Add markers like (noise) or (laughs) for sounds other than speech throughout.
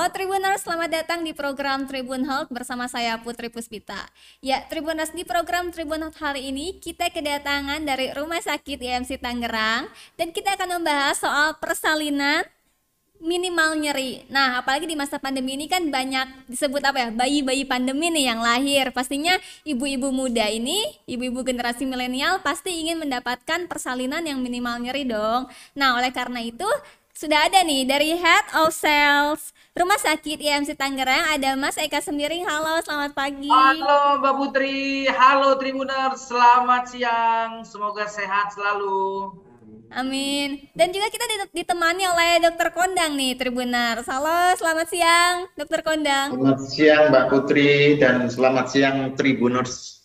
Halo Tribuners, selamat datang di program Tribun Health bersama saya Putri Puspita. Ya, Tribuners di program Tribun Health hari ini kita kedatangan dari Rumah Sakit IMC Tangerang dan kita akan membahas soal persalinan minimal nyeri. Nah, apalagi di masa pandemi ini kan banyak disebut apa ya, bayi-bayi pandemi nih yang lahir. Pastinya ibu-ibu muda ini, ibu-ibu generasi milenial pasti ingin mendapatkan persalinan yang minimal nyeri dong. Nah, oleh karena itu sudah ada nih dari Head of Sales Rumah Sakit IMC Tangerang ada Mas Eka Sembiring. Halo, selamat pagi. Halo Mbak Putri, halo Tribuner, selamat siang. Semoga sehat selalu. Amin. Dan juga kita ditemani oleh Dokter Kondang nih, Tribuner. Halo, selamat siang, Dokter Kondang. Selamat siang Mbak Putri dan selamat siang Tribuners.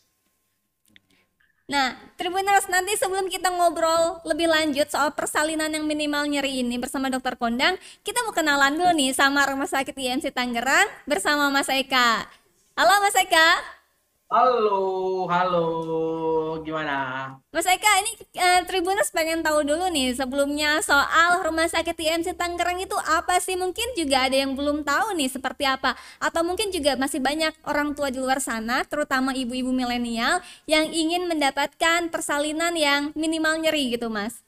Nah, Tribuners nanti sebelum kita ngobrol lebih lanjut soal persalinan yang minimal nyeri ini bersama Dokter Kondang, kita mau kenalan dulu nih sama Rumah Sakit IMC Tangerang bersama Mas Eka. Halo Mas Eka. Halo, halo, gimana? Mas Eka, ini uh, Tribuners pengen tahu dulu nih sebelumnya soal Rumah Sakit IMC Tangerang itu apa sih? Mungkin juga ada yang belum tahu nih seperti apa. Atau mungkin juga masih banyak orang tua di luar sana, terutama ibu-ibu milenial yang ingin mendapatkan persalinan yang minimal nyeri gitu, Mas.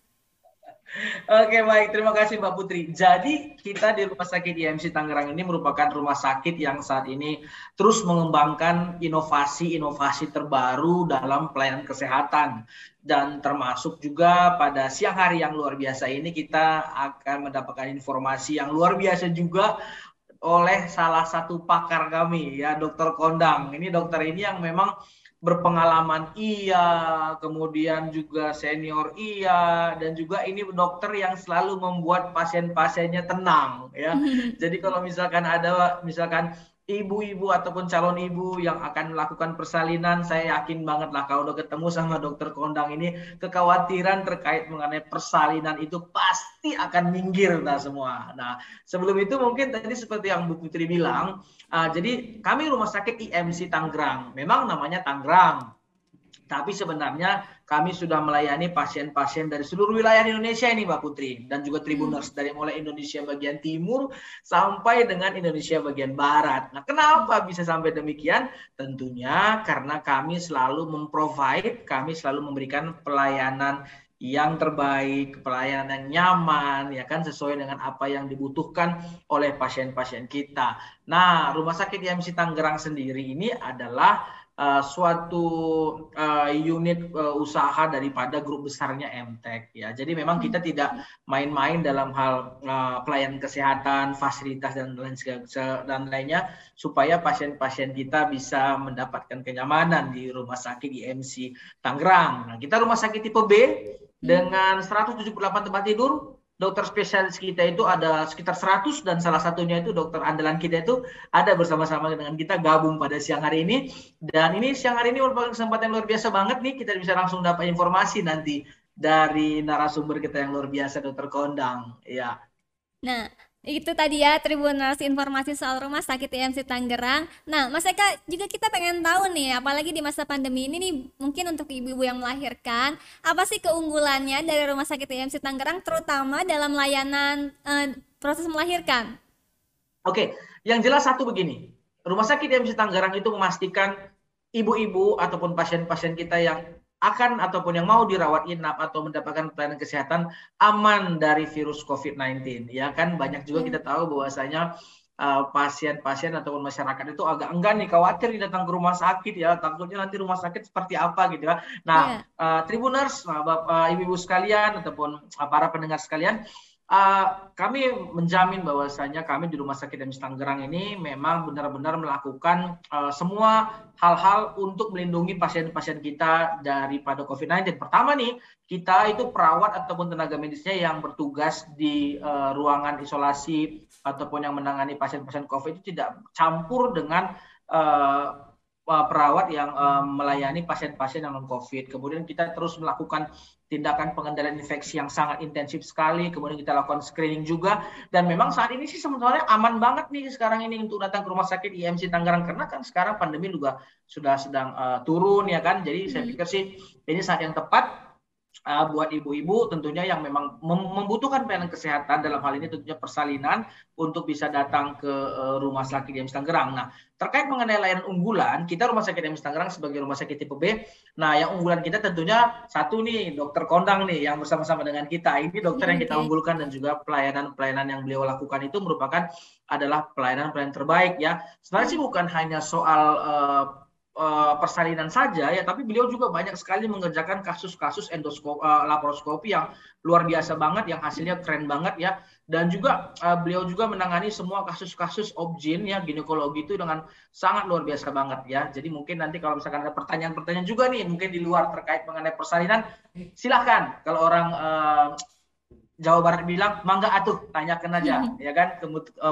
Oke baik, terima kasih Mbak Putri. Jadi kita di Rumah Sakit IMC Tangerang ini merupakan rumah sakit yang saat ini terus mengembangkan inovasi-inovasi terbaru dalam pelayanan kesehatan. Dan termasuk juga pada siang hari yang luar biasa ini kita akan mendapatkan informasi yang luar biasa juga oleh salah satu pakar kami ya Dokter Kondang. Ini dokter ini yang memang berpengalaman iya, kemudian juga senior iya, dan juga ini dokter yang selalu membuat pasien-pasiennya tenang ya. (laughs) Jadi kalau misalkan ada misalkan ibu-ibu ataupun calon ibu yang akan melakukan persalinan, saya yakin banget lah kalau udah ketemu sama dokter kondang ini, kekhawatiran terkait mengenai persalinan itu pasti akan minggir nah semua. Nah, sebelum itu mungkin tadi seperti yang Bu Putri bilang, uh, jadi kami rumah sakit IMC Tangerang, memang namanya Tangerang, tapi sebenarnya kami sudah melayani pasien-pasien dari seluruh wilayah Indonesia ini Mbak Putri dan juga Tribuners dari mulai Indonesia bagian timur sampai dengan Indonesia bagian barat. Nah, kenapa bisa sampai demikian? Tentunya karena kami selalu memprovide, kami selalu memberikan pelayanan yang terbaik, pelayanan yang nyaman, ya kan sesuai dengan apa yang dibutuhkan oleh pasien-pasien kita. Nah, Rumah Sakit IMC Tangerang sendiri ini adalah uh, suatu uh, unit uh, usaha daripada grup besarnya MTech ya. Jadi memang kita tidak main-main dalam hal uh, pelayanan kesehatan, fasilitas dan lain dan lainnya supaya pasien-pasien kita bisa mendapatkan kenyamanan di rumah sakit IMC Tangerang. Nah, kita rumah sakit tipe B dengan 178 tempat tidur dokter spesialis kita itu ada sekitar 100 dan salah satunya itu dokter andalan kita itu ada bersama-sama dengan kita gabung pada siang hari ini. Dan ini siang hari ini merupakan kesempatan yang luar biasa banget nih. Kita bisa langsung dapat informasi nanti dari narasumber kita yang luar biasa dokter Kondang. Ya. Nah, itu tadi ya Tribuners informasi soal rumah sakit IMC Tangerang. Nah, Mas Eka juga kita pengen tahu nih, apalagi di masa pandemi ini nih, mungkin untuk ibu-ibu yang melahirkan, apa sih keunggulannya dari rumah sakit IMC Tangerang, terutama dalam layanan uh, proses melahirkan? Oke, yang jelas satu begini, rumah sakit IMC Tangerang itu memastikan ibu-ibu ataupun pasien-pasien kita yang akan ataupun yang mau dirawat inap atau mendapatkan pelayanan kesehatan aman dari virus COVID-19. Ya kan banyak juga kita tahu bahwasanya uh, pasien-pasien uh, ataupun masyarakat itu agak enggan nih khawatir datang ke rumah sakit ya takutnya nanti rumah sakit seperti apa gitu kan. Nah, yeah. uh, Tribuners, uh, Bapak Ibu-ibu sekalian ataupun uh, para pendengar sekalian, Uh, kami menjamin bahwasanya kami di Rumah Sakit MS Tangerang ini memang benar-benar melakukan uh, semua hal-hal untuk melindungi pasien-pasien kita daripada COVID-19. Pertama nih, kita itu perawat ataupun tenaga medisnya yang bertugas di uh, ruangan isolasi ataupun yang menangani pasien-pasien COVID itu tidak campur dengan uh, perawat yang uh, melayani pasien-pasien yang non-COVID. Kemudian kita terus melakukan tindakan pengendalian infeksi yang sangat intensif sekali, kemudian kita lakukan screening juga, dan memang saat ini sih sebenarnya aman banget nih sekarang ini untuk datang ke rumah sakit IMC Tangerang, karena kan sekarang pandemi juga sudah sedang uh, turun ya kan, jadi saya hmm. pikir sih ini saat yang tepat uh, buat ibu-ibu tentunya yang memang membutuhkan pelayanan kesehatan dalam hal ini tentunya persalinan untuk bisa datang ke uh, rumah sakit di Tangerang. Nah, terkait mengenai layanan unggulan, kita rumah sakit di Tangerang sebagai rumah sakit tipe B. Nah, yang unggulan kita tentunya satu nih, dokter kondang nih yang bersama-sama dengan kita. Ini dokter yang kita unggulkan dan juga pelayanan-pelayanan yang beliau lakukan itu merupakan adalah pelayanan-pelayanan terbaik ya. Sebenarnya sih bukan hanya soal uh, uh, persalinan saja ya, tapi beliau juga banyak sekali mengerjakan kasus-kasus endoskop uh, laparoskopi yang luar biasa banget, yang hasilnya keren banget ya. Dan juga uh, beliau juga menangani semua kasus-kasus objin ya ginekologi itu dengan sangat luar biasa banget ya. Jadi mungkin nanti kalau misalkan ada pertanyaan-pertanyaan juga nih mungkin di luar terkait mengenai persalinan, silahkan kalau orang uh, Jawa Barat bilang mangga atuh tanyakan aja ya kan?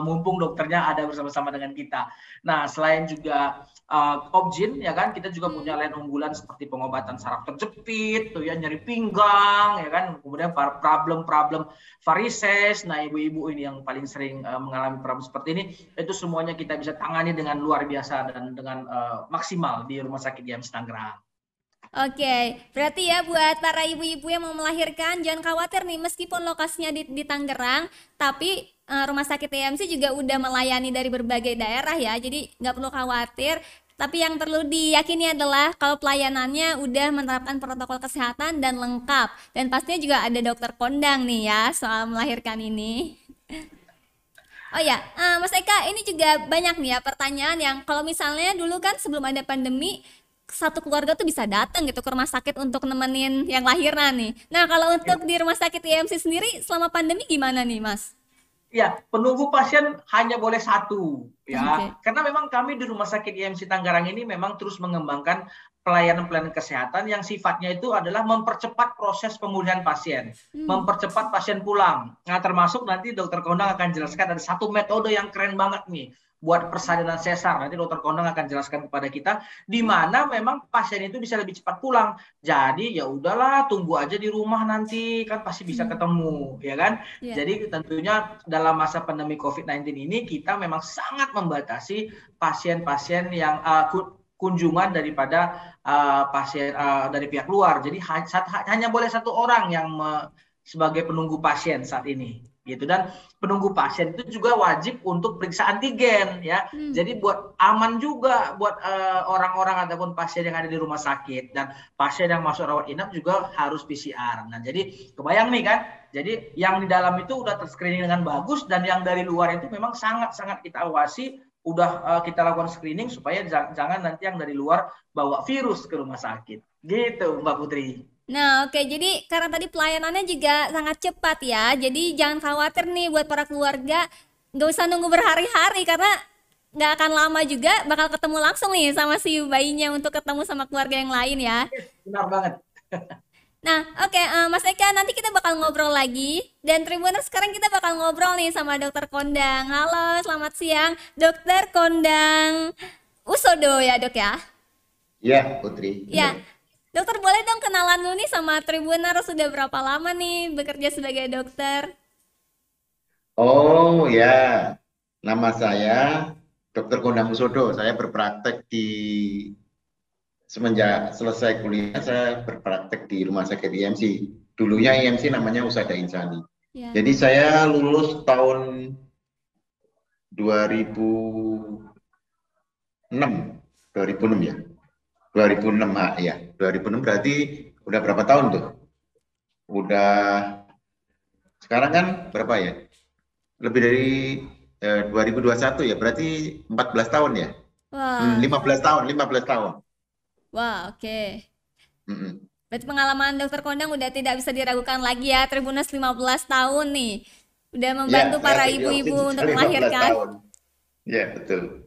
Mumpung dokternya ada bersama-sama dengan kita. Nah selain juga uh, Obgyn ya kan? Kita juga punya lain unggulan seperti pengobatan saraf terjepit tuh ya nyeri pinggang ya kan? Kemudian problem-problem varises nah ibu-ibu ini yang paling sering uh, mengalami problem seperti ini itu semuanya kita bisa tangani dengan luar biasa dan dengan uh, maksimal di Rumah Sakit James Tangerang. Oke, berarti ya buat para ibu-ibu yang mau melahirkan jangan khawatir nih meskipun lokasinya di, di Tangerang, tapi uh, rumah sakit TMC juga udah melayani dari berbagai daerah ya, jadi nggak perlu khawatir. Tapi yang perlu diyakini adalah kalau pelayanannya udah menerapkan protokol kesehatan dan lengkap, dan pastinya juga ada dokter kondang nih ya soal melahirkan ini. Oh ya, uh, Mas Eka, ini juga banyak nih ya pertanyaan yang kalau misalnya dulu kan sebelum ada pandemi satu keluarga tuh bisa datang gitu ke rumah sakit untuk nemenin yang lahiran nih. Nah kalau untuk ya. di rumah sakit IMC sendiri selama pandemi gimana nih Mas? Ya penunggu pasien hanya boleh satu ya, okay. karena memang kami di rumah sakit IMC Tangerang ini memang terus mengembangkan pelayanan-pelayanan kesehatan yang sifatnya itu adalah mempercepat proses pemulihan pasien, hmm. mempercepat pasien pulang. Nah termasuk nanti dokter Kondang akan jelaskan ada satu metode yang keren banget nih buat persalinan sesar. Nanti dokter Kondang akan jelaskan kepada kita di mana memang pasien itu bisa lebih cepat pulang. Jadi ya udahlah tunggu aja di rumah nanti kan pasti bisa hmm. ketemu ya kan. Yeah. Jadi tentunya dalam masa pandemi COVID-19 ini kita memang sangat membatasi pasien-pasien yang uh, kunjungan daripada uh, pasien uh, dari pihak luar. Jadi hanya boleh satu orang yang me, sebagai penunggu pasien saat ini gitu. Dan penunggu pasien itu juga wajib untuk periksa antigen ya. Hmm. jadi buat aman juga buat uh, orang-orang ataupun pasien yang ada di rumah sakit. Dan pasien yang masuk rawat inap juga harus PCR nah jadi kebayang nih kan? Jadi yang di dalam itu udah terscreening dengan bagus dan yang dari luar itu memang sangat-sangat kita awasi udah uh, kita lakukan screening supaya jangan nanti yang dari luar bawa virus ke rumah sakit. Gitu Mbak Putri Nah, oke. Jadi karena tadi pelayanannya juga sangat cepat ya. Jadi jangan khawatir nih buat para keluarga, nggak usah nunggu berhari-hari karena nggak akan lama juga bakal ketemu langsung nih sama si bayinya untuk ketemu sama keluarga yang lain ya. Benar banget. (laughs) Nah, oke, okay, uh, eh, Mas Eka, nanti kita bakal ngobrol lagi. Dan Tribuners, sekarang kita bakal ngobrol nih sama Dokter Kondang. Halo, selamat siang, Dokter Kondang Usodo ya, Dok ya? Iya, Putri. Ya, Dokter boleh dong kenalan dulu nih sama Tribuner sudah berapa lama nih bekerja sebagai dokter? Oh ya, nama saya Dokter Kondang Musodo. Saya berpraktek di semenjak selesai kuliah saya berpraktek di Rumah Sakit IMC. Dulunya IMC namanya Usada Insani. Ya. Jadi saya lulus tahun 2006, 2006 ya. 2006 ah, ya 2006 berarti udah berapa tahun tuh? Udah sekarang kan berapa ya? Lebih dari eh, 2021 ya? Berarti 14 tahun ya? Wah. 15 hmm, tahun 15 tahun. Wah oke. Okay. mm -mm. Berarti pengalaman dokter kondang udah tidak bisa diragukan lagi ya? Tribunus 15 tahun nih. Udah membantu ya, para ibu-ibu untuk melahirkan. tahun. Ya betul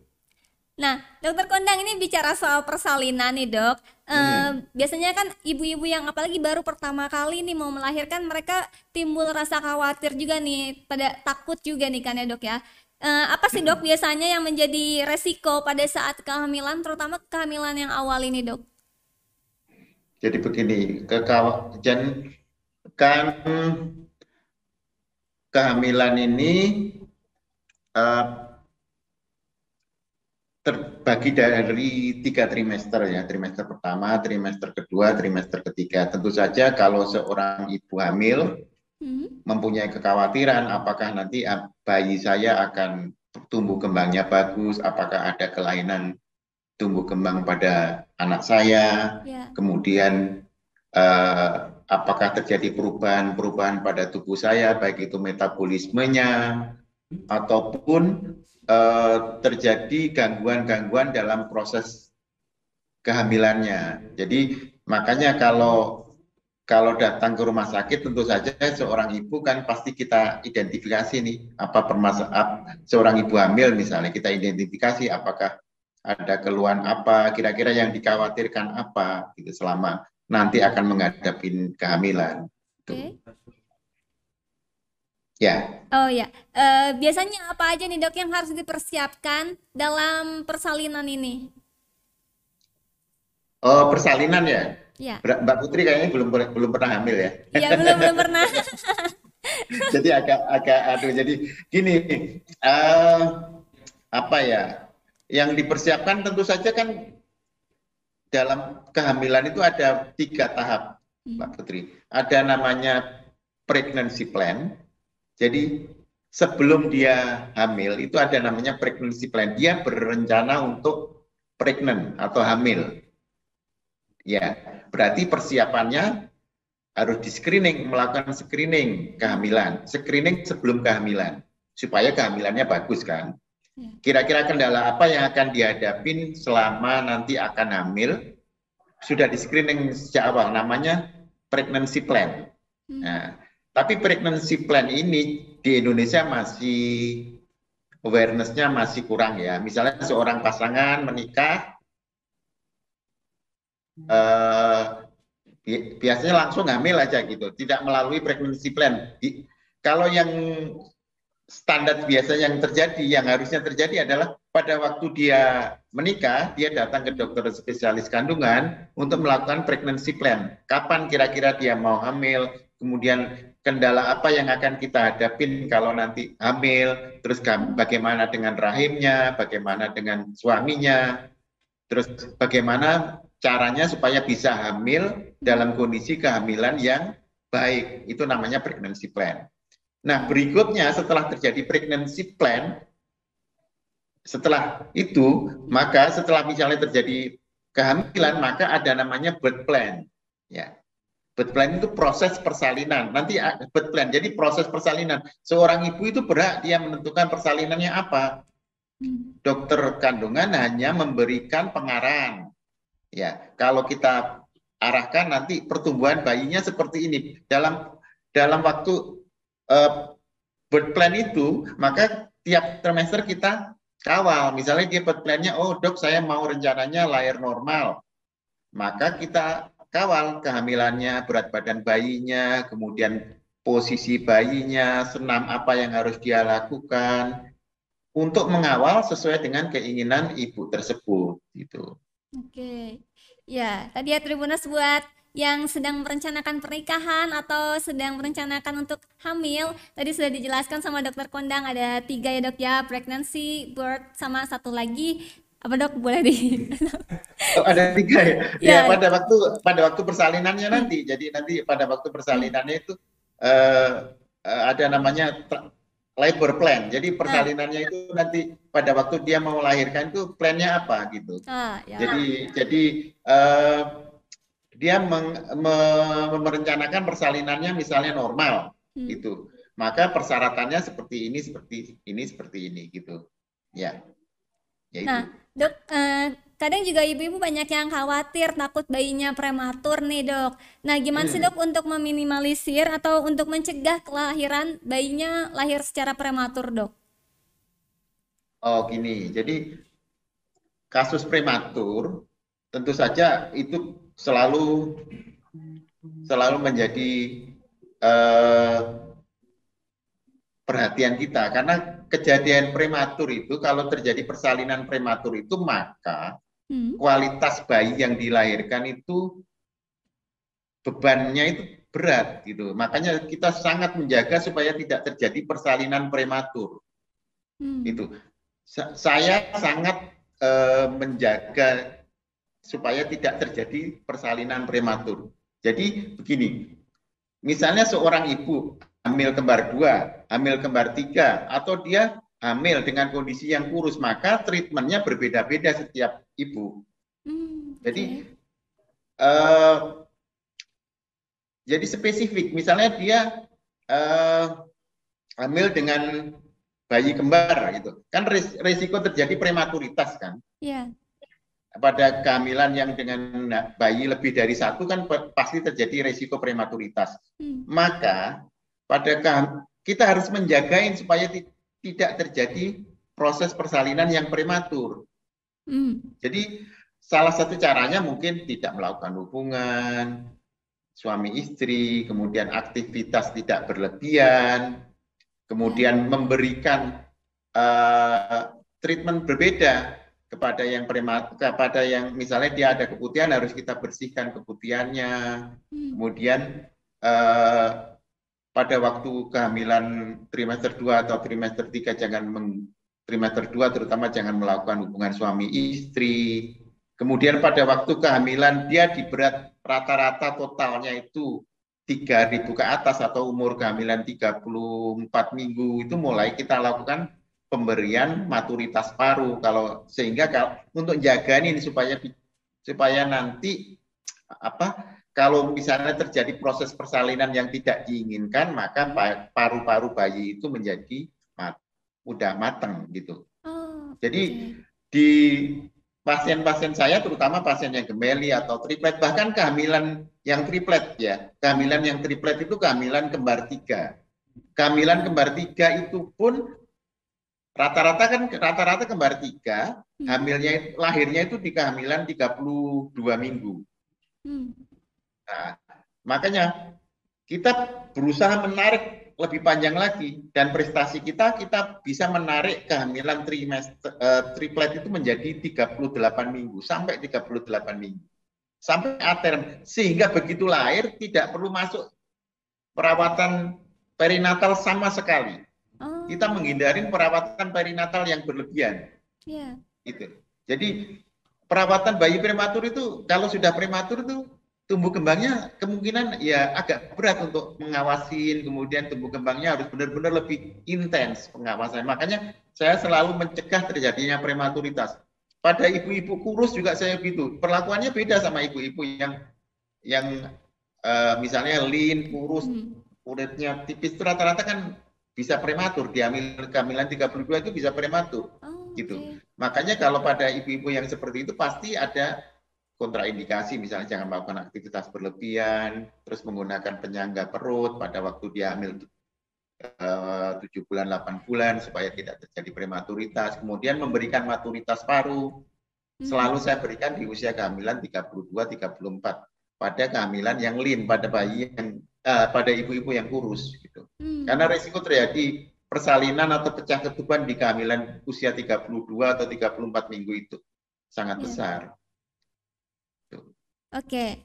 Nah, dokter kondang ini bicara soal persalinan nih dok. Hmm. biasanya kan ibu-ibu yang apalagi baru pertama kali nih mau melahirkan mereka timbul rasa khawatir juga nih, pada takut juga nih kan ya dok ya. Uh, apa sih dok biasanya yang menjadi resiko pada saat kehamilan, terutama kehamilan yang awal ini dok? Jadi begini, kekawajan kan kehamilan ini uh, terbagi dari tiga trimester ya, trimester pertama, trimester kedua, trimester ketiga. Tentu saja kalau seorang ibu hamil hmm. mempunyai kekhawatiran apakah nanti bayi saya akan tumbuh kembangnya bagus, apakah ada kelainan tumbuh kembang pada anak saya, yeah. kemudian eh, apakah terjadi perubahan-perubahan pada tubuh saya, baik itu metabolismenya ataupun uh, terjadi gangguan-gangguan dalam proses kehamilannya. Jadi makanya kalau kalau datang ke rumah sakit tentu saja seorang ibu kan pasti kita identifikasi nih apa permasalahan seorang ibu hamil misalnya kita identifikasi apakah ada keluhan apa kira-kira yang dikhawatirkan apa gitu selama nanti akan menghadapi kehamilan. Okay. Ya. Oh ya, uh, biasanya apa aja nih dok yang harus dipersiapkan dalam persalinan ini? Oh persalinan ya? Ya. Mbak Putri kayaknya belum belum pernah hamil ya? Iya belum belum pernah. (laughs) jadi agak agak aduh jadi gini uh, apa ya? Yang dipersiapkan tentu saja kan dalam kehamilan itu ada tiga tahap, hmm. Mbak Putri. Ada namanya pregnancy plan, jadi sebelum dia hamil itu ada namanya pregnancy plan. Dia berencana untuk pregnant atau hamil. Ya, berarti persiapannya harus di screening, melakukan screening kehamilan, screening sebelum kehamilan supaya kehamilannya bagus kan. Ya. Kira-kira kendala apa yang akan dihadapin selama nanti akan hamil? Sudah di screening sejak awal, namanya pregnancy plan. Hmm. Nah, tapi pregnancy plan ini di Indonesia masih awareness-nya masih kurang ya. Misalnya seorang pasangan menikah, eh, biasanya langsung hamil aja gitu, tidak melalui pregnancy plan. Di, kalau yang standar biasa yang terjadi, yang harusnya terjadi adalah pada waktu dia menikah, dia datang ke dokter spesialis kandungan untuk melakukan pregnancy plan. Kapan kira-kira dia mau hamil, kemudian kendala apa yang akan kita hadapin kalau nanti hamil, terus bagaimana dengan rahimnya, bagaimana dengan suaminya, terus bagaimana caranya supaya bisa hamil dalam kondisi kehamilan yang baik. Itu namanya pregnancy plan. Nah, berikutnya setelah terjadi pregnancy plan, setelah itu, maka setelah misalnya terjadi kehamilan, maka ada namanya birth plan. Ya, Birth plan itu proses persalinan. Nanti ah, birth plan, jadi proses persalinan. Seorang ibu itu berhak dia menentukan persalinannya apa. Hmm. Dokter kandungan hanya memberikan pengarahan. Ya, kalau kita arahkan nanti pertumbuhan bayinya seperti ini. Dalam dalam waktu uh, birth plan itu, maka tiap trimester kita kawal. Misalnya dia birth plan-nya, oh dok saya mau rencananya lahir normal. Maka kita kawal kehamilannya, berat badan bayinya, kemudian posisi bayinya, senam apa yang harus dia lakukan untuk mengawal sesuai dengan keinginan ibu tersebut gitu. Oke. Ya, tadi ya Tribunas buat yang sedang merencanakan pernikahan atau sedang merencanakan untuk hamil tadi sudah dijelaskan sama dokter kondang ada tiga ya dok ya pregnancy birth sama satu lagi apa dok? Boleh di oh, ada tiga ya? (laughs) ya ya. pada waktu pada waktu persalinannya nanti. Jadi nanti pada waktu persalinannya itu uh, uh, ada namanya labor plan. Jadi persalinannya itu nanti pada waktu dia mau melahirkan itu plannya apa gitu. Ah, ya. jadi jadi uh, dia meng, me, merencanakan persalinannya misalnya normal hmm. gitu. Maka persyaratannya seperti ini seperti ini seperti ini gitu. Ya. Ya nah Dok, eh, kadang juga ibu-ibu banyak yang khawatir takut bayinya prematur nih dok. Nah gimana hmm. sih dok untuk meminimalisir atau untuk mencegah kelahiran bayinya lahir secara prematur dok? Oh gini, jadi kasus prematur tentu saja itu selalu selalu menjadi uh, perhatian kita karena kejadian prematur itu kalau terjadi persalinan prematur itu maka hmm. kualitas bayi yang dilahirkan itu bebannya itu berat gitu makanya kita sangat menjaga supaya tidak terjadi persalinan prematur hmm. itu saya sangat eh, menjaga supaya tidak terjadi persalinan prematur. Jadi begini, misalnya seorang ibu hamil kembar dua, hamil kembar tiga, atau dia hamil dengan kondisi yang kurus, maka treatmentnya berbeda-beda setiap ibu. Hmm, Jadi oke. eh, jadi spesifik, misalnya dia eh, hamil dengan bayi kembar gitu, kan risiko terjadi prematuritas kan. Iya. Pada kehamilan yang dengan bayi lebih dari satu kan pasti terjadi risiko prematuritas. Hmm. Maka pada kita harus menjagain supaya ti- tidak terjadi proses persalinan yang prematur. Hmm. Jadi salah satu caranya mungkin tidak melakukan hubungan suami istri, kemudian aktivitas tidak berlebihan, kemudian memberikan eh, treatment berbeda kepada yang prema, kepada yang misalnya dia ada keputihan harus kita bersihkan keputihannya, Hmm. kemudian eh, pada waktu kehamilan trimester 2 atau trimester 3 jangan meng, trimester 2 terutama jangan melakukan hubungan suami istri. Kemudian pada waktu kehamilan dia di berat rata-rata totalnya itu 3000 ke atas atau umur kehamilan 34 minggu itu mulai kita lakukan pemberian maturitas paru kalau sehingga kalau untuk jaga ini supaya supaya nanti apa kalau misalnya terjadi proses persalinan yang tidak diinginkan maka pa- paru-paru bayi itu menjadi mat, udah mateng gitu. Oh, Jadi oke. di pasien-pasien saya terutama pasien yang gemeli atau triplet bahkan kehamilan yang triplet ya kehamilan yang triplet itu kehamilan kembar tiga kehamilan kembar tiga itu pun rata-rata kan rata-rata kembar tiga Hmm. hamilnya lahirnya itu di kehamilan 32 minggu Hmm. Nah, makanya kita berusaha menarik lebih panjang lagi dan prestasi kita kita bisa menarik kehamilan trimester eh, triplet itu menjadi 38 minggu sampai 38 minggu sampai aterm sehingga begitu lahir tidak perlu masuk perawatan perinatal sama sekali. Oh, Kita menghindari perawatan perinatal yang berlebihan Iya. gitu. Jadi perawatan bayi prematur itu kalau sudah prematur itu tumbuh kembangnya kemungkinan ya agak berat untuk mengawasin, kemudian tumbuh kembangnya harus benar-benar lebih intens pengawasan. Makanya saya selalu mencegah terjadinya prematuritas. Pada ibu-ibu kurus juga saya begitu. Perlakuannya beda sama ibu-ibu yang yang eh, misalnya lean, kurus, Hmm. kulitnya tipis rata-rata kan bisa prematur. Di hamil kehamilan 32 itu bisa prematur. Oh, Gitu. Makanya kalau pada ibu-ibu yang seperti itu pasti ada kontraindikasi, misalnya jangan melakukan aktivitas berlebihan, terus menggunakan penyangga perut pada waktu dia hamil eh, 7 bulan, 8 bulan supaya tidak terjadi prematuritas. Kemudian memberikan maturitas paru. Hmm. Selalu saya berikan di usia kehamilan 32, 34 pada kehamilan yang lean, pada bayi yang eh, pada ibu-ibu yang kurus gitu. Hmm. Karena risiko terjadi persalinan atau pecah ketuban di kehamilan usia 32 atau 34 minggu itu sangat Iya. besar. Oke,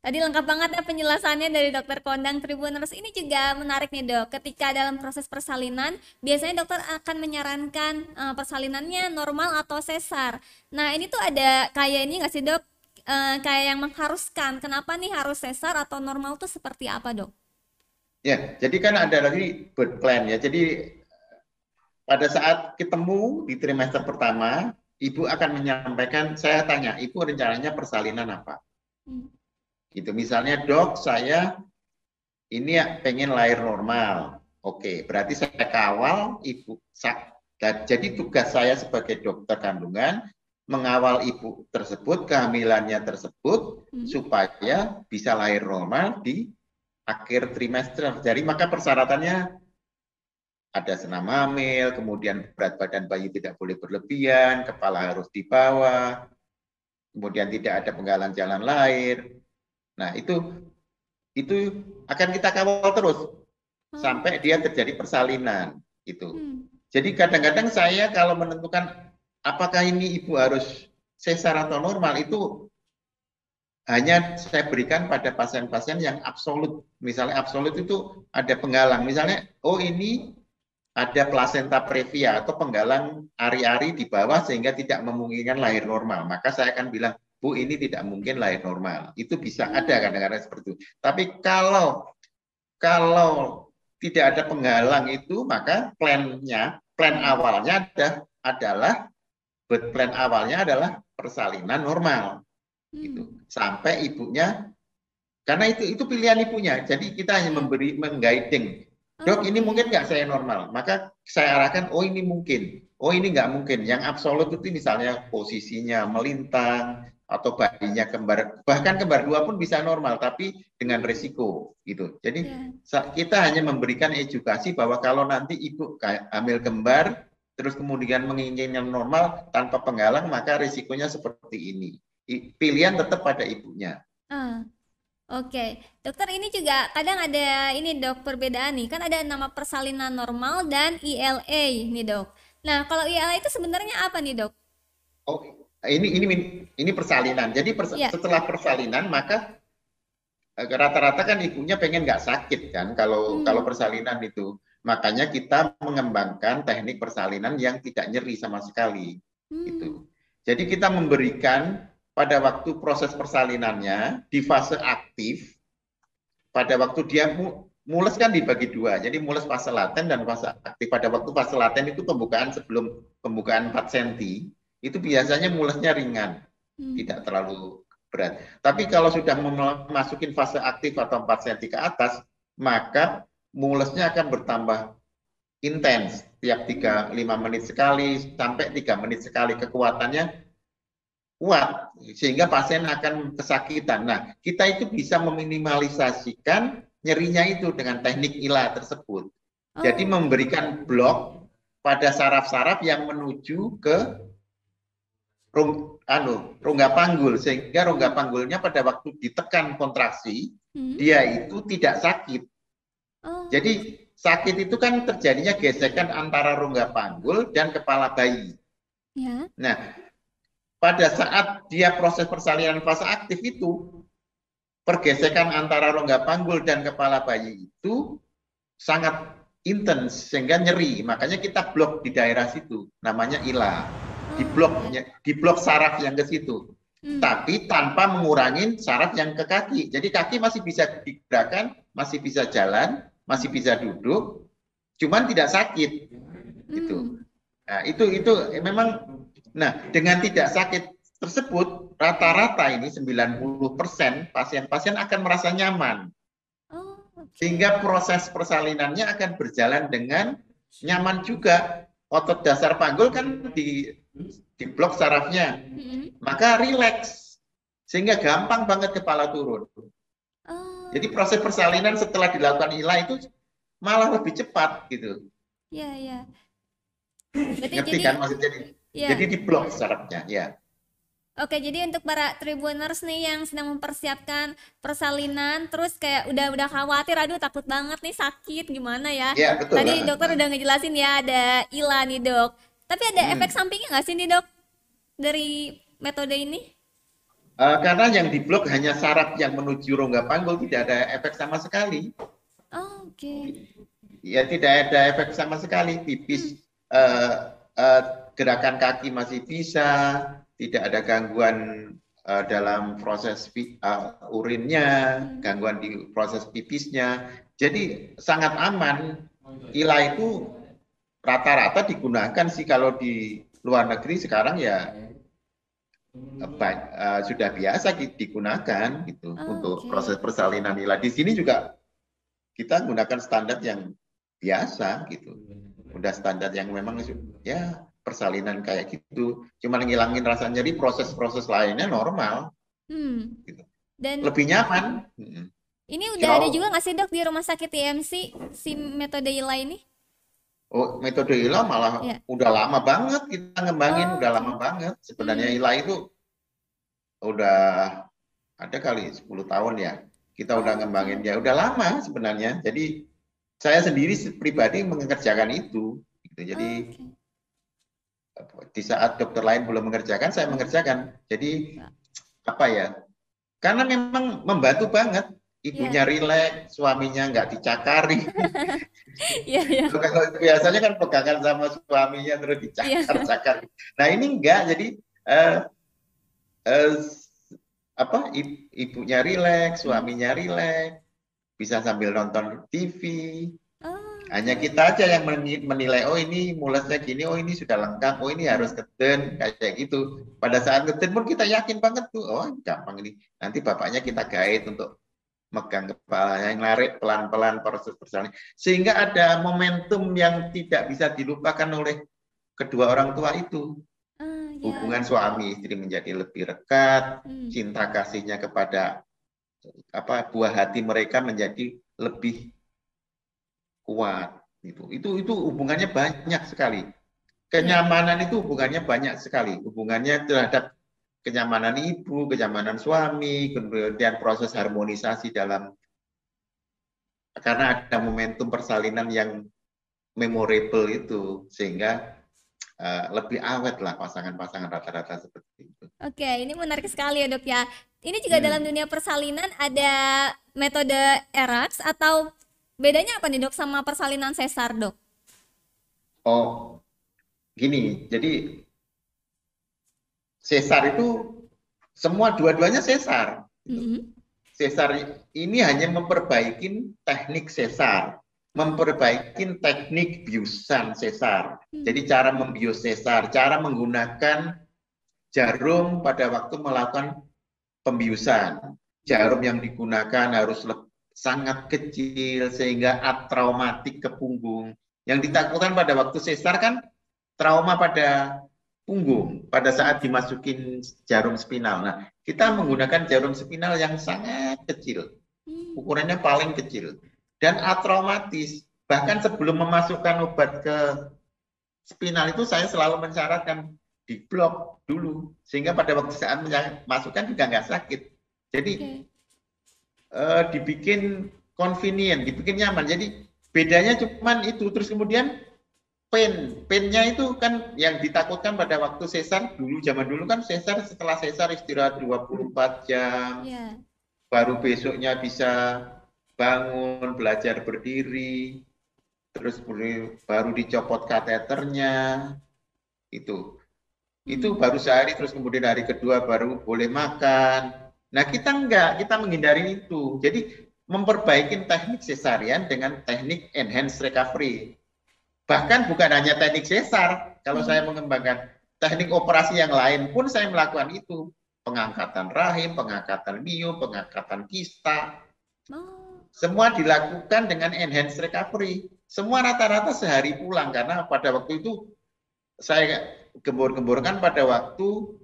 tadi lengkap banget ya penjelasannya dari Dokter Kondang Tribuners. Ini juga menarik nih dok. Ketika dalam proses persalinan, biasanya dokter akan menyarankan eh, persalinannya normal atau sesar. Nah ini tuh ada kayak ini nggak sih dok? Eh, kayak yang mengharuskan. Kenapa nih harus sesar atau normal tuh seperti apa dok? Ya, jadi kan ada lagi birth plan ya. Jadi pada saat ketemu di trimester pertama, ibu akan menyampaikan, saya tanya, ibu rencananya persalinan apa? Gitu. Misalnya, dok, saya ini ya pengen lahir normal. Oke, berarti saya kawal ibu. Jadi tugas saya sebagai dokter kandungan mengawal ibu tersebut, kehamilannya tersebut, Hmm. supaya bisa lahir normal di akhir trimester. Jadi maka persyaratannya ada senam hamil, kemudian berat badan bayi tidak boleh berlebihan, kepala harus di bawah, kemudian tidak ada penggalan jalan lahir. Nah, itu itu akan kita kawal terus Oh, sampai dia terjadi persalinan itu. hmm. Jadi kadang-kadang saya kalau menentukan apakah ini ibu harus sesar atau normal itu hanya saya berikan pada pasien-pasien yang absolut. Misalnya absolut itu ada penghalang. Misalnya, oh ini ada plasenta previa atau penggalang ari-ari di bawah sehingga tidak memungkinkan lahir normal. Maka saya akan bilang, Bu, ini tidak mungkin lahir normal. Itu bisa ada kadang-kadang seperti itu. Tapi kalau kalau tidak ada penghalang itu, maka plannya, plan awalnya ada, adalah plan awalnya adalah persalinan normal. Gitu. Hmm. Sampai ibunya karena itu itu pilihan ibunya. Jadi kita hanya memberi mengguiding. Dok, ini Oke. mungkin nggak saya normal. Maka saya arahkan, oh ini mungkin. Oh ini nggak mungkin. Yang absolut itu misalnya posisinya melintang atau bayinya kembar. Bahkan kembar dua pun bisa normal, tapi dengan resiko gitu. Jadi sa- kita hanya memberikan edukasi bahwa kalau nanti ibu hamil kembar, terus kemudian menginginkan normal tanpa penghalang, maka risikonya seperti ini. Pilihan tetap pada ibunya. Ah, Oke, dokter ini juga kadang ada ini dok perbedaan nih kan ada nama persalinan normal dan ILA nih dok. Nah kalau ILA itu sebenarnya apa nih dok? Oh, ini ini ini persalinan. Jadi pers- Iya. setelah persalinan maka eh, rata-rata kan ibunya pengen nggak sakit kan kalau Hmm. kalau persalinan itu. Makanya kita mengembangkan teknik persalinan yang tidak nyeri sama sekali. Hmm, Gitu. Jadi kita memberikan pada waktu proses persalinannya di fase aktif, pada waktu dia mu- mules kan dibagi dua, jadi mules fase laten dan fase aktif. Pada waktu fase laten itu pembukaan sebelum pembukaan 4 cm, itu biasanya mulesnya ringan, hmm, tidak terlalu berat. Tapi kalau sudah memasukin fase aktif atau 4 cm ke atas, maka mulesnya akan bertambah intens tiap 3 5 menit sekali sampai 3 menit sekali kekuatannya kuat sehingga pasien akan kesakitan. Nah, kita itu bisa meminimalisasikan nyerinya itu dengan teknik ILA tersebut. Jadi oh, memberikan blok pada saraf-saraf yang menuju ke rong, anu, rongga panggul sehingga rongga panggulnya pada waktu ditekan kontraksi hmm, dia itu tidak sakit. oh, Jadi sakit itu kan terjadinya gesekan antara rongga panggul dan kepala bayi. ya, Nah, pada saat dia proses persalinan fase aktif itu, pergesekan antara rongga panggul dan kepala bayi itu sangat intens sehingga nyeri. Makanya kita blok di daerah situ, namanya ILA. Di oh, blok, di blok saraf yang ke situ. hmm, Tapi tanpa mengurangi saraf yang ke kaki. Jadi kaki masih bisa digerakkan, masih bisa jalan, masih bisa duduk, cuman tidak sakit. gitu. hmm, Nah, itu itu memang nah dengan tidak sakit tersebut rata-rata ini 90% pasien-pasien akan merasa nyaman oh, sehingga proses persalinannya akan berjalan dengan nyaman juga. Otot dasar panggul kan di di blok sarafnya, hmm, maka rileks sehingga gampang banget kepala turun. oh, Jadi proses persalinan setelah dilakukan ILA itu malah lebih cepat gitu. ya, ya. (clears throat) Berarti Ngerti jadi, kan maksudnya? Jadi, ya. jadi di blok sarafnya, ya. Oke, jadi untuk para tribuners nih yang sedang mempersiapkan persalinan, terus kayak udah udah khawatir, aduh takut banget nih sakit gimana ya? Ya, betul. Tadi dokter udah ngejelasin ya ada ILA nih dok. Tapi ada Hmm. efek sampingnya nggak sih nih dok dari metode ini? Eh, karena yang diblok hanya saraf yang menuju rongga panggul tidak ada efek sama sekali. Oh, Oke. Ya tidak ada efek sama sekali. Pipis eh, eh, gerakan kaki masih bisa, tidak ada gangguan eh, dalam proses eh, urinnya, Hmm. gangguan di proses pipisnya. Jadi sangat aman. ILA itu rata-rata digunakan sih kalau di luar negeri sekarang ya eh, sudah biasa di- digunakan gitu Oh, untuk oke. proses persalinan ILA. Di sini juga kita gunakan standar yang biasa gitu. Udah standar yang memang ya persalinan kayak gitu. Cuma ngilangin rasa nyeri, proses-proses lainnya normal, Hmm. Gitu. Dan lebih nyaman. Mm. ini udah ada Jauh. juga nggak sih dok di rumah sakit IMC si metode ILA ini? Oh, metode ILA malah Iya. udah lama banget kita ngembangin, Oh, udah lama banget. Sebenarnya Hmm. ILA itu udah ada kali 10 tahun ya. Kita udah Oh, ngembangin ya, udah lama sebenarnya. Jadi saya sendiri pribadi mengerjakan itu. Gitu. Jadi Oke. Di saat dokter lain belum mengerjakan, saya mengerjakan. Jadi Ya. apa ya? Karena memang membantu banget. ibunya rileks, suaminya nggak dicakari. (laughs) Iya, iya. Kalau biasanya kan pegangan sama suaminya terus dicakar-cakar. Nah ini enggak, jadi eh, eh, apa ibunya rileks, suaminya rileks, bisa sambil nonton TV. Hanya kita aja yang meni- menilai, oh ini mulusnya gini, oh ini sudah lengkap, oh ini harus keten, kayak gitu. Pada saat keten pun kita yakin banget tuh, oh gampang ini. Nanti bapaknya kita guide untuk megang kepalanya, narik pelan-pelan proses persalinan. Sehingga ada momentum yang tidak bisa dilupakan oleh kedua orang tua itu. ah, ya. Hubungan suami istri menjadi lebih rekat, Hmm. cinta kasihnya kepada apa buah hati mereka menjadi lebih kuat itu itu itu hubungannya banyak sekali kenyamanan itu hubungannya banyak sekali hubungannya terhadap kenyamanan ibu kenyamanan suami kemudian proses harmonisasi dalam karena ada momentum persalinan yang memorable itu sehingga eh, lebih awet lah pasangan-pasangan rata-rata seperti itu. Oke, ini menarik sekali ya dok ya. Ini juga Hmm. dalam dunia persalinan ada metode ERAX atau bedanya apa nih dok sama persalinan sesar dok? Oh, gini, jadi sesar itu semua dua-duanya sesar. Mhm. Sesar ini hanya memperbaiki teknik sesar, memperbaiki teknik biusan sesar. Hmm. Jadi cara membius sesar, cara menggunakan jarum pada waktu melakukan pembiusan. Jarum yang digunakan harus le- sangat kecil sehingga atraumatik ke punggung. Yang ditakutkan pada waktu sesar kan trauma pada punggung pada saat dimasukin jarum spinal. Nah, kita menggunakan jarum spinal yang sangat kecil, Hmm. ukurannya paling kecil dan atraumatis. Bahkan sebelum memasukkan obat ke spinal itu saya selalu mensyaratkan di blok dulu sehingga pada waktu saat masukkan juga nggak sakit. Jadi Oke. Eh, dibikin convenient, dibikin nyaman. Jadi bedanya cuman itu. Terus kemudian pain, painnya itu kan yang ditakutkan pada waktu sesar dulu zaman dulu kan sesar setelah sesar istirahat 24 jam, Ya. baru besoknya bisa bangun, belajar berdiri, terus baru baru dicopot kateternya, itu. Itu Hmm. baru sehari, terus kemudian hari kedua baru boleh makan. Nah kita enggak, kita menghindari itu. Jadi memperbaiki teknik sesarian dengan teknik enhanced recovery. Bahkan bukan hanya teknik sesar, kalau Hmm. saya mengembangkan teknik operasi yang lain pun saya melakukan itu. Pengangkatan rahim, pengangkatan mio, pengangkatan kista, Oh. semua dilakukan dengan enhanced recovery. Semua rata-rata sehari pulang karena pada waktu itu saya gembor-gemborkan pada waktu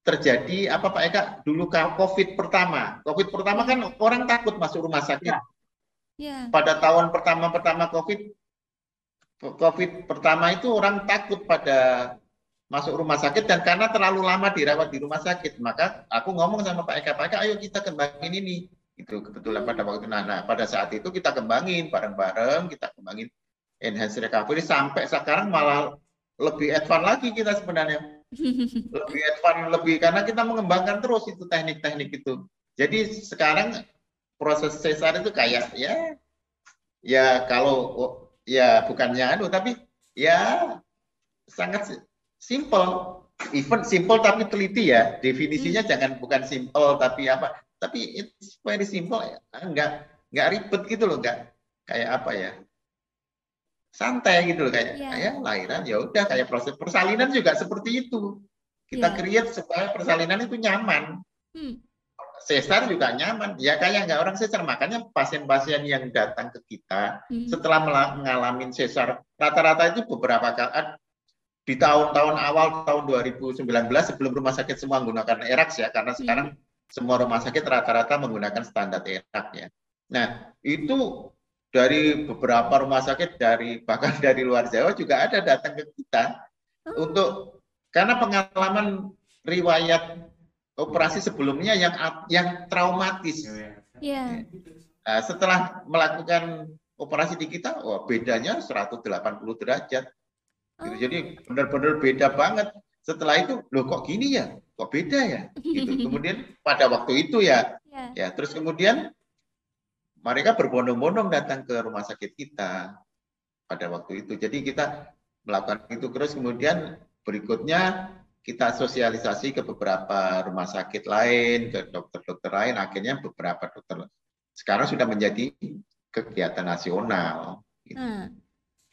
terjadi apa Pak Eka dulu COVID pertama. COVID pertama kan orang takut masuk rumah sakit. Ya. Pada tahun pertama-pertama COVID COVID pertama itu orang takut pada masuk rumah sakit dan karena terlalu lama dirawat di rumah sakit maka aku ngomong sama Pak Eka Pak Eka ayo kita kembangin ini itu kebetulan pada waktu nah, nah pada saat itu kita kembangin bareng-bareng kita kembangin enhanced recovery sampai sekarang malah lebih advance lagi kita sebenarnya lebih advance lebih karena kita mengembangkan terus itu teknik-teknik itu. Jadi sekarang proses sesar itu kayak ya ya kalau ya bukannya anu tapi ya sangat simple. Even simple tapi teliti ya. Definisinya jangan bukan simple tapi apa. Tapi it's very simple ya enggak enggak ribet gitu loh enggak kayak apa ya santai gitu loh kayak Iya. ya lahiran ya udah kayak proses persalinan juga seperti itu kita Iya. create supaya persalinan itu nyaman Hmm. sesar juga nyaman ya kayak nggak orang sesar makanya pasien-pasien yang datang ke kita Hmm. setelah mengalami sesar rata-rata itu beberapa kali di tahun-tahun awal tahun 2019 sebelum rumah sakit semua menggunakan ERAX ya karena sekarang semua rumah sakit rata-rata menggunakan standar ERAX ya. Nah, itu dari beberapa rumah sakit dari bahkan (laughs) dari luar Jawa juga ada datang ke kita Oh. untuk karena pengalaman riwayat operasi sebelumnya yang yang traumatis. Ya. Nah, setelah melakukan operasi di kita, wah bedanya 180 derajat. Gitu. Oh. Jadi benar-benar beda banget. Setelah itu, loh kok gini ya? Kok beda ya? (laughs) Gitu. Kemudian pada waktu itu ya. Ya. Ya, terus kemudian mereka berbondong-bondong datang ke rumah sakit kita pada waktu itu. Jadi kita melakukan itu terus kemudian berikutnya kita sosialisasi ke beberapa rumah sakit lain, ke dokter-dokter lain, akhirnya beberapa dokter sekarang sudah menjadi kegiatan nasional. Hmm.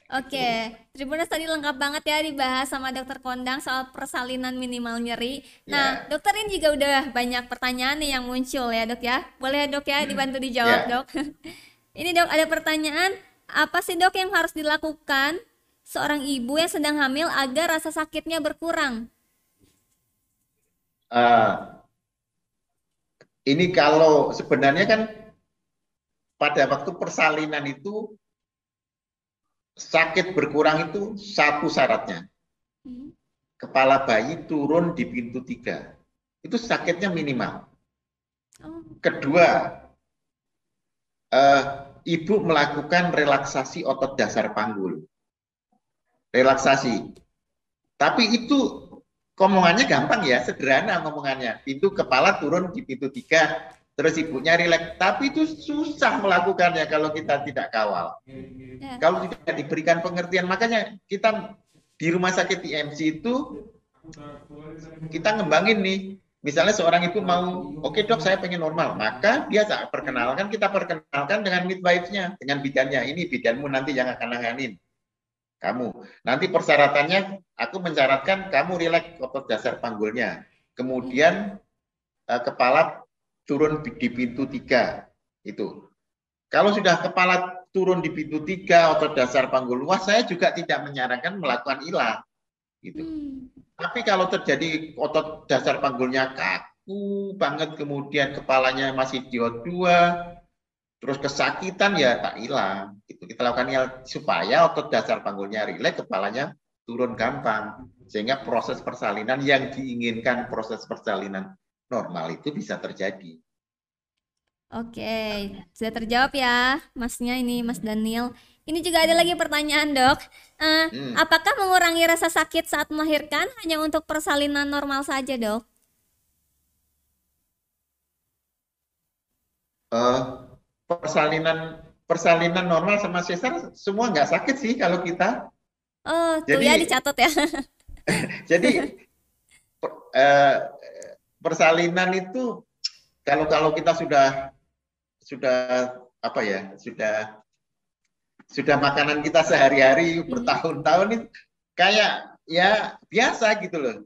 Oke, Tribunas tadi lengkap banget ya dibahas sama dokter Kondang soal persalinan minimal nyeri. Nah, Ya. dokter ini juga udah banyak pertanyaan nih yang muncul ya dok ya. Boleh ya dok ya dibantu dijawab Ya. dok. (laughs) ini dok ada pertanyaan, apa sih dok yang harus dilakukan seorang ibu yang sedang hamil agar rasa sakitnya berkurang? Eh, ini kalau sebenarnya kan pada waktu persalinan itu sakit berkurang itu satu syaratnya. Hmm. Kepala bayi turun di pintu tiga. Itu sakitnya minimal. Oh, Kedua, eh, ibu melakukan relaksasi otot dasar panggul. Relaksasi. Tapi itu ngomongannya gampang ya, sederhana ngomongannya. Pintu kepala turun di pintu tiga, terus ibunya rileks. Tapi itu susah melakukannya kalau kita tidak kawal. ya. Kalau tidak diberikan pengertian, makanya kita di rumah sakit IMC itu kita ngembangin nih. Misalnya seorang ibu mau, oke dok saya pengen normal, maka dia tak perkenalkan, kita perkenalkan dengan midwife-nya, dengan bidannya. Ini bidanmu nanti yang akan nanganin kamu. Nanti persyaratannya, aku mensyaratkan kamu rileks otot dasar panggulnya. Kemudian eh, kepala turun di pintu tiga, itu. Kalau sudah kepala turun di pintu tiga, otot dasar panggul luas, saya juga tidak menyarankan melakukan ilah. Gitu. Hmm. Tapi kalau terjadi otot dasar panggulnya kaku banget, kemudian kepalanya masih dua-dua, terus kesakitan ya tak hilang. Gitu. Kita lakukan ilah supaya otot dasar panggulnya rileks, kepalanya turun gampang. Sehingga proses persalinan yang diinginkan proses persalinan normal itu bisa terjadi. Oke, sudah terjawab ya, masnya ini, Mas Daniel. Ini juga ada lagi pertanyaan, dok. Eh, Hmm. apakah mengurangi rasa sakit saat melahirkan hanya untuk persalinan normal saja, dok? Eh, persalinan persalinan normal sama sesar semua nggak sakit sih kalau kita. Oh, tuh Jadi- ya dicatat ya. (laughs) Jadi per- eh, persalinan itu kalau kalau kita sudah sudah apa ya sudah sudah makanan kita sehari-hari Hmm. bertahun-tahun itu kayak ya biasa gitu loh.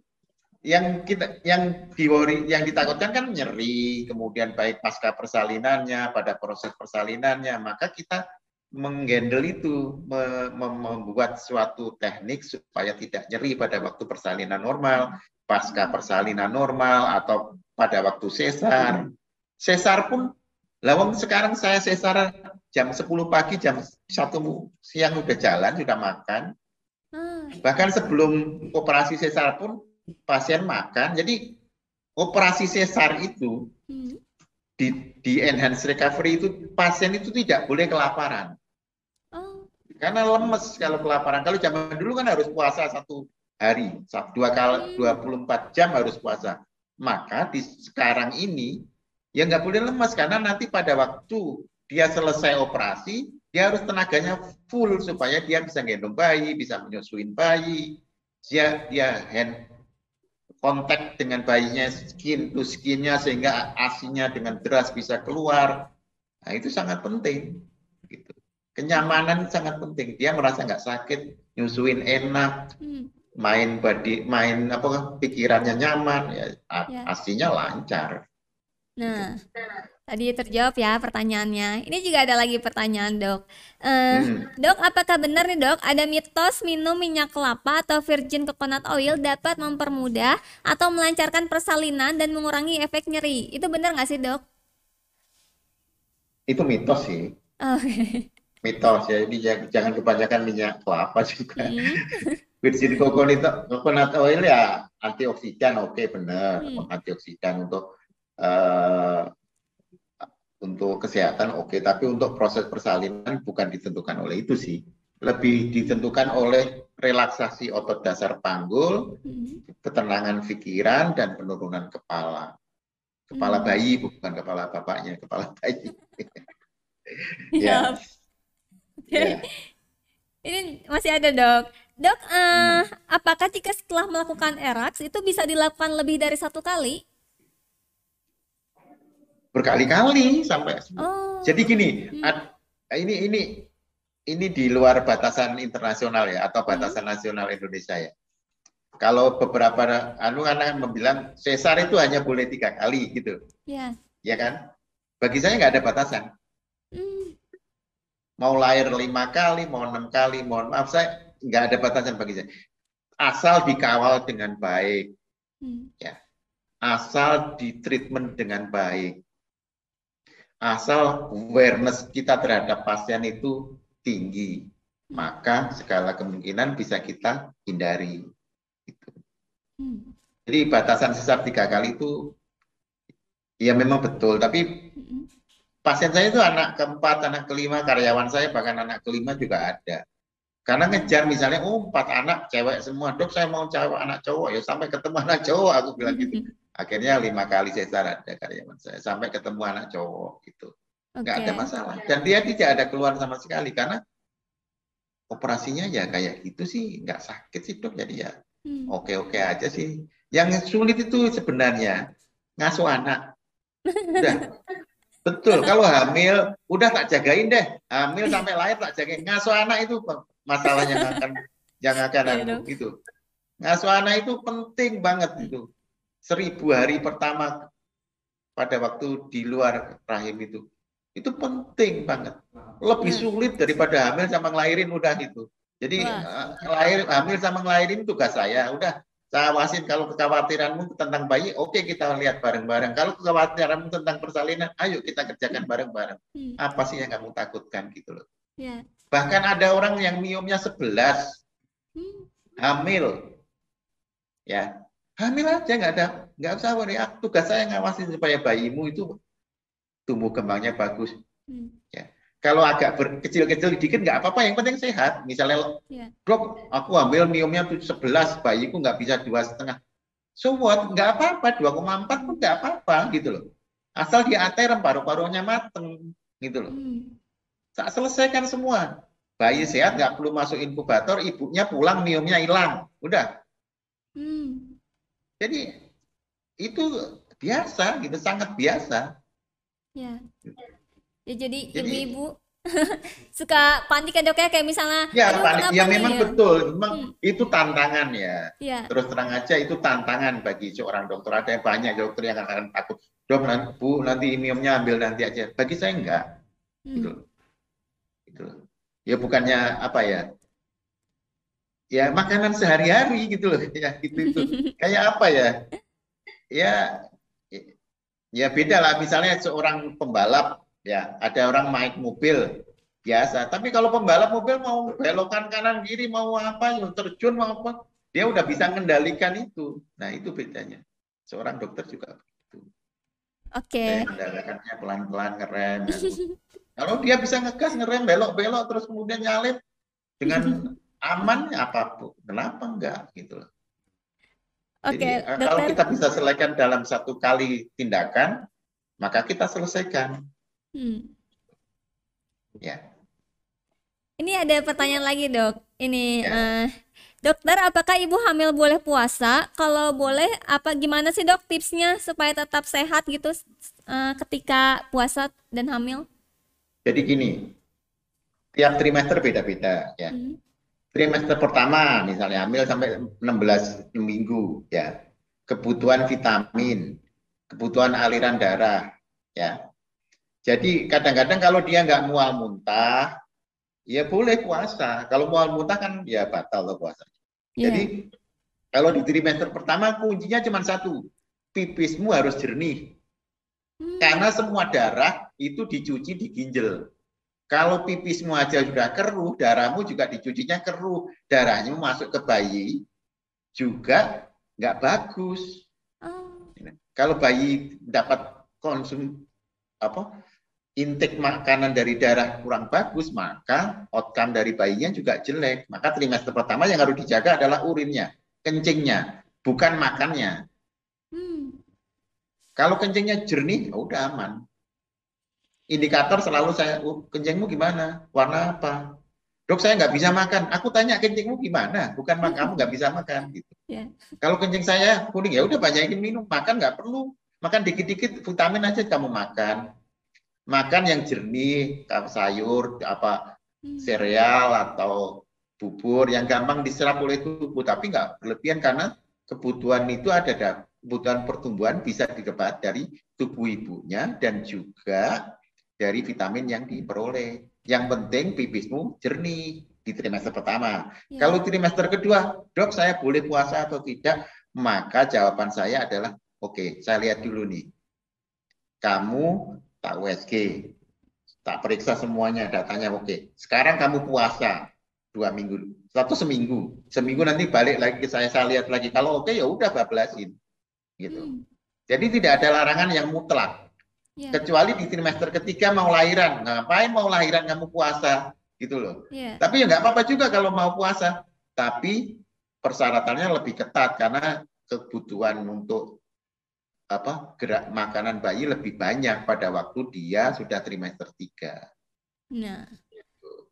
Yang kita yang diwori yang ditakutkan kan nyeri, kemudian baik pasca persalinannya, pada proses persalinannya, maka kita menggendel itu, me- me- membuat suatu teknik supaya tidak nyeri pada waktu persalinan normal, pasca persalinan normal, atau pada waktu sesar. Sesar pun, lawang sekarang saya sesar jam 10 pagi, jam 1 siang udah jalan, sudah makan. Ah, Bahkan sebelum operasi sesar pun pasien makan. Jadi operasi sesar itu hmm. di, di enhance recovery itu pasien itu tidak boleh kelaparan. Karena lemes kalau kelaparan. Kalau zaman dulu kan harus puasa satu hari, dua kali 24 jam harus puasa. Maka di sekarang ini ya nggak boleh lemes karena nanti pada waktu dia selesai operasi, dia harus tenaganya full supaya dia bisa gendong bayi, bisa menyusuin bayi, dia dia hand kontak dengan bayinya skin to skinnya sehingga asinya dengan deras bisa keluar. Nah itu sangat penting. Kenyamanan sangat penting. Dia merasa nggak sakit, nyusuin enak, hmm. main body, main apa pikirannya nyaman, ya, Ya. asinya lancar. Nah, tadi terjawab ya pertanyaannya. Ini juga ada lagi pertanyaan, dok. Eh, Hmm. Dok, apakah benar nih dok, ada mitos minum minyak kelapa atau virgin coconut oil dapat mempermudah atau melancarkan persalinan dan mengurangi efek nyeri? Itu benar nggak sih dok? Itu mitos sih, Oh, mitos ya. Jadi jangan, kebanyakan minyak kelapa juga. hmm. Virgin coconut, coconut oil ya antioksidan, oke benar, Hmm. antioksidan untuk eh, untuk kesehatan oke, tapi untuk proses persalinan bukan ditentukan oleh itu sih, lebih ditentukan oleh relaksasi otot dasar panggul, Hmm. ketenangan pikiran dan penurunan kepala. Kepala Hmm. bayi bukan kepala bapaknya, kepala bayi. (laughs) Ya. Ya. (laughs) Ini masih ada dok. Dok, eh, apakah jika setelah melakukan eraks itu bisa dilakukan lebih dari satu kali? Berkali-kali sampai Oh. Jadi gini, Hmm. ad- ini ini ini di luar batasan internasional ya atau batasan nasional Indonesia ya. Kalau beberapa anu anak membilang sesar itu hanya boleh tiga kali gitu, Ya. ya kan? Bagi saya nggak ada batasan. Hmm. Mau lahir lima kali, mau enam kali, mohon maaf saya nggak ada batasan bagi saya. Asal dikawal dengan baik, Hmm. asal di treatment dengan baik, asal awareness kita terhadap pasien itu tinggi, maka segala kemungkinan bisa kita hindari. Gitu. Hmm. Jadi batasan sesar tiga kali itu ya memang betul, tapi Hmm. Pasien saya itu anak keempat, anak kelima, karyawan saya bahkan anak kelima juga ada. Karena ngejar misalnya, oh empat anak cewek semua, dok saya mau cewek anak cowok ya sampai ketemu anak cowok aku bilang gitu. Akhirnya lima kali sesar ada karyawan saya sampai ketemu anak cowok gitu. nggak ada masalah dan dia tidak ada keluhan sama sekali karena operasinya ya kayak gitu sih nggak sakit sih dok jadi ya Hmm. oke-oke aja sih yang sulit itu sebenarnya ngasuh anak udah (laughs) betul kalau hamil udah tak jagain deh. Hamil sampai lahir tak jagain. Ngasuh anak itu masalahnya yang akan yang akan Iya, anu, dok. gitu. Ngasuh anak itu penting banget itu. Seribu hari pertama pada waktu di luar rahim itu. Itu penting banget. Lebih Hmm. sulit daripada hamil sama ngelahirin udah gitu. Jadi eh, lahir hamil sama ngelahirin tugas saya udah saya awasin kalau kekhawatiranmu tentang bayi oke kita lihat bareng-bareng. Kalau kekhawatiranmu tentang persalinan ayo kita kerjakan bareng-bareng. Hmm. apa sih yang kamu takutkan gitu loh. Ya. bahkan ada orang yang miomnya 11 Hmm. hamil. Ya. Hamil aja nggak ada nggak usah worry. Ah, tugas saya ngawasin supaya bayimu itu tumbuh kembangnya bagus. Hmm. Kalau agak berkecil-kecil dikit nggak apa-apa yang penting sehat. Misalnya Ya. dok aku ambil miomnya tuh 11 bayiku nggak bisa dua setengah. So what? Nggak apa-apa 2,4 pun nggak apa-apa gitu loh. Asal di aterem paru-parunya mateng gitu loh. Hmm. tak selesaikan semua. Bayi sehat nggak perlu masuk inkubator ibunya pulang miomnya hilang. Udah. Hmm. jadi itu biasa gitu sangat biasa. Ya. Ya jadi ibu-ibu. (laughs) Suka panik ya dok ya? Kayak misalnya ya panik. ya memang ya? betul. Memang Hmm. itu tantangan ya. Ya. terus terang aja itu tantangan bagi seorang dokter. Ada yang banyak dokter yang akan takut dok nanti bu nanti imiumnya ambil nanti aja. Bagi saya enggak. Gitu Hmm. gitu loh. ya bukannya apa ya? Ya makanan sehari-hari gitu loh. (laughs) Ya gitu itu. (laughs) Kayak apa ya? Ya ya beda lah. Misalnya seorang pembalap ya ada orang naik mobil biasa. Tapi kalau pembalap mobil mau belokan kanan kiri mau apa ya terjun mau apa dia udah bisa mengendalikan itu. Nah itu bedanya. Seorang dokter juga Oke. saya mengendalikannya pelan-pelan ngerem kalau dia bisa ngegas ngerem belok-belok terus kemudian nyalip dengan (laughs) aman apa pun kenapa enggak gitu loh. Oke, Jadi, eh, kalau kita bisa selesaikan dalam satu kali tindakan, maka kita selesaikan. Hmm. Ya, Ini ada pertanyaan lagi dok. Ini Ya. eh, dokter, apakah ibu hamil boleh puasa? Kalau boleh, apa gimana sih dok tipsnya supaya tetap sehat gitu eh, ketika puasa dan hamil? jadi gini, tiap trimester beda-beda. Ya, Hmm. trimester pertama misalnya hamil sampai 16 minggu, ya, kebutuhan vitamin, kebutuhan aliran darah, ya. Jadi kadang-kadang kalau dia nggak mual muntah, ya boleh puasa. Kalau mual muntah kan ya batal loh puasa. Iya. Jadi kalau di trimester pertama kuncinya cuma satu, pipismu harus jernih. Hmm. Karena semua darah itu dicuci di ginjal. Kalau pipismu aja sudah keruh, darahmu juga dicucinya keruh. Darahnya masuk ke bayi juga nggak bagus. Oh. Kalau bayi dapat konsum apa intake makanan dari darah kurang bagus, maka outcome dari bayinya juga jelek. Maka trimester pertama yang harus dijaga adalah urinnya, kencingnya, bukan makannya. Hmm. Kalau kencingnya jernih, ya udah aman. Indikator selalu saya, oh, kencingmu gimana? Warna apa? Dok, saya nggak bisa makan. Aku tanya kencingmu gimana? Bukan kamu nggak bisa makan gitu. (laughs) Yeah. Kalau kencing saya kuning ya udah banyakin minum, makan nggak perlu. Makan dikit-dikit vitamin aja kamu makan. Makan yang jernih, sayur, apa Hmm. sereal atau bubur yang gampang diserap oleh tubuh, tapi nggak berlebihan karena kebutuhan itu ada kebutuhan pertumbuhan bisa didapat dari tubuh ibunya dan juga dari vitamin yang diperoleh. Yang penting pipismu jernih di trimester pertama. Ya. Kalau trimester kedua, dok saya boleh puasa atau tidak? Maka jawaban saya adalah, oke, okay, saya lihat dulu nih. Kamu tak USG, tak periksa semuanya datanya, oke. Okay. Sekarang kamu puasa dua minggu, satu seminggu, seminggu nanti balik lagi ke saya, saya lihat lagi. Kalau oke okay, ya udah bablasin, gitu. Hmm. Jadi tidak ada larangan yang mutlak. Yeah. Kecuali di trimester ketiga mau lahiran, ngapain mau lahiran kamu puasa, gitu loh. Yeah. Tapi ya nggak apa-apa juga kalau mau puasa, tapi persyaratannya lebih ketat karena kebutuhan untuk apa gerak makanan bayi lebih banyak pada waktu dia sudah trimester tiga. Nah.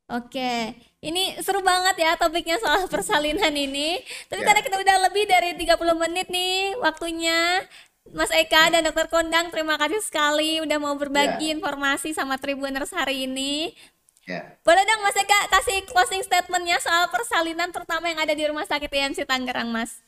Oke, ini seru banget ya topiknya soal persalinan ini. Tapi ya. karena kita udah lebih dari 30 menit nih waktunya, Mas Eka dan Dokter Kondang, terima kasih sekali udah mau berbagi ya. informasi sama Tribuners hari ini. Ya. Boleh dong Mas Eka kasih closing statementnya soal persalinan terutama yang ada di Rumah Sakit IMC Tangerang, Mas.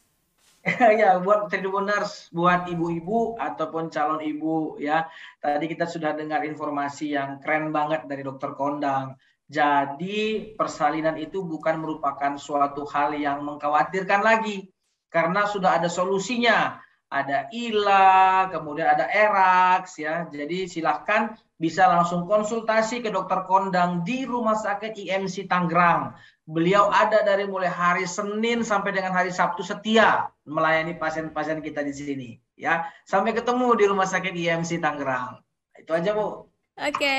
(laughs) ya, buat Tribuners, buat ibu-ibu ataupun calon ibu ya. Tadi kita sudah dengar informasi yang keren banget dari Dokter Kondang. Jadi persalinan itu bukan merupakan suatu hal yang mengkhawatirkan lagi karena sudah ada solusinya ada ILA, kemudian ada ERAX ya. Jadi silahkan bisa langsung konsultasi ke dokter kondang di Rumah Sakit IMC Tangerang. Beliau ada dari mulai hari Senin sampai dengan hari Sabtu setia melayani pasien-pasien kita di sini ya. Sampai ketemu di Rumah Sakit IMC Tangerang. Itu aja, Bu. Oke,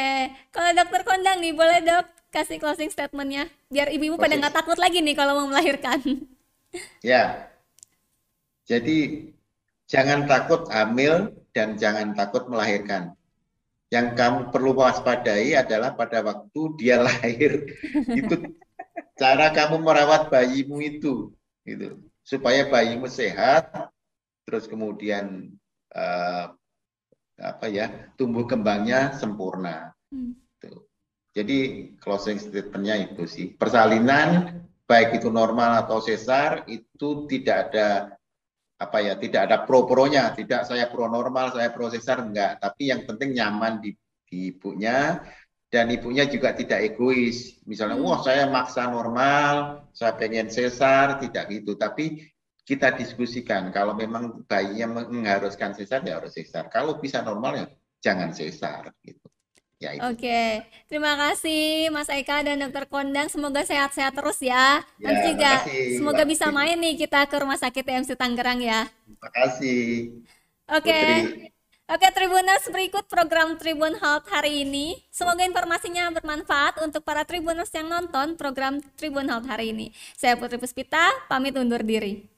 kalau dokter kondang nih boleh dok kasih closing statementnya biar ibu-ibu pada nggak takut lagi nih kalau mau melahirkan. (laughs) Ya, jadi Jangan takut hamil dan jangan takut melahirkan. Yang kamu perlu waspadai adalah pada waktu dia (laughs) lahir. itu cara kamu merawat bayimu itu, gitu. Supaya bayimu sehat, terus kemudian uh, apa ya tumbuh kembangnya sempurna. Hmm. Gitu. Jadi closing statementnya itu sih persalinan baik itu normal atau sesar itu tidak ada apa ya tidak ada pro-pronya, tidak saya pro normal, saya pro sesar enggak, tapi yang penting nyaman di, di ibunya dan ibunya juga tidak egois. Misalnya, hmm. wah saya maksa normal, saya pengen sesar, tidak gitu. Tapi kita diskusikan kalau memang bayinya mengharuskan sesar ya harus sesar. Kalau bisa normal ya jangan sesar gitu. Ya, Oke, terima kasih Mas Eka dan Dokter Kondang. Semoga sehat-sehat terus ya. ya Dan juga kasih, semoga bisa main nih kita ke Rumah Sakit TMC Tangerang ya. Terima kasih. Oke. Oke Tribuners, berikut program Tribun Health hari ini. Semoga informasinya bermanfaat untuk para Tribuners yang nonton program Tribun Health hari ini. Saya Putri Puspita, pamit undur diri.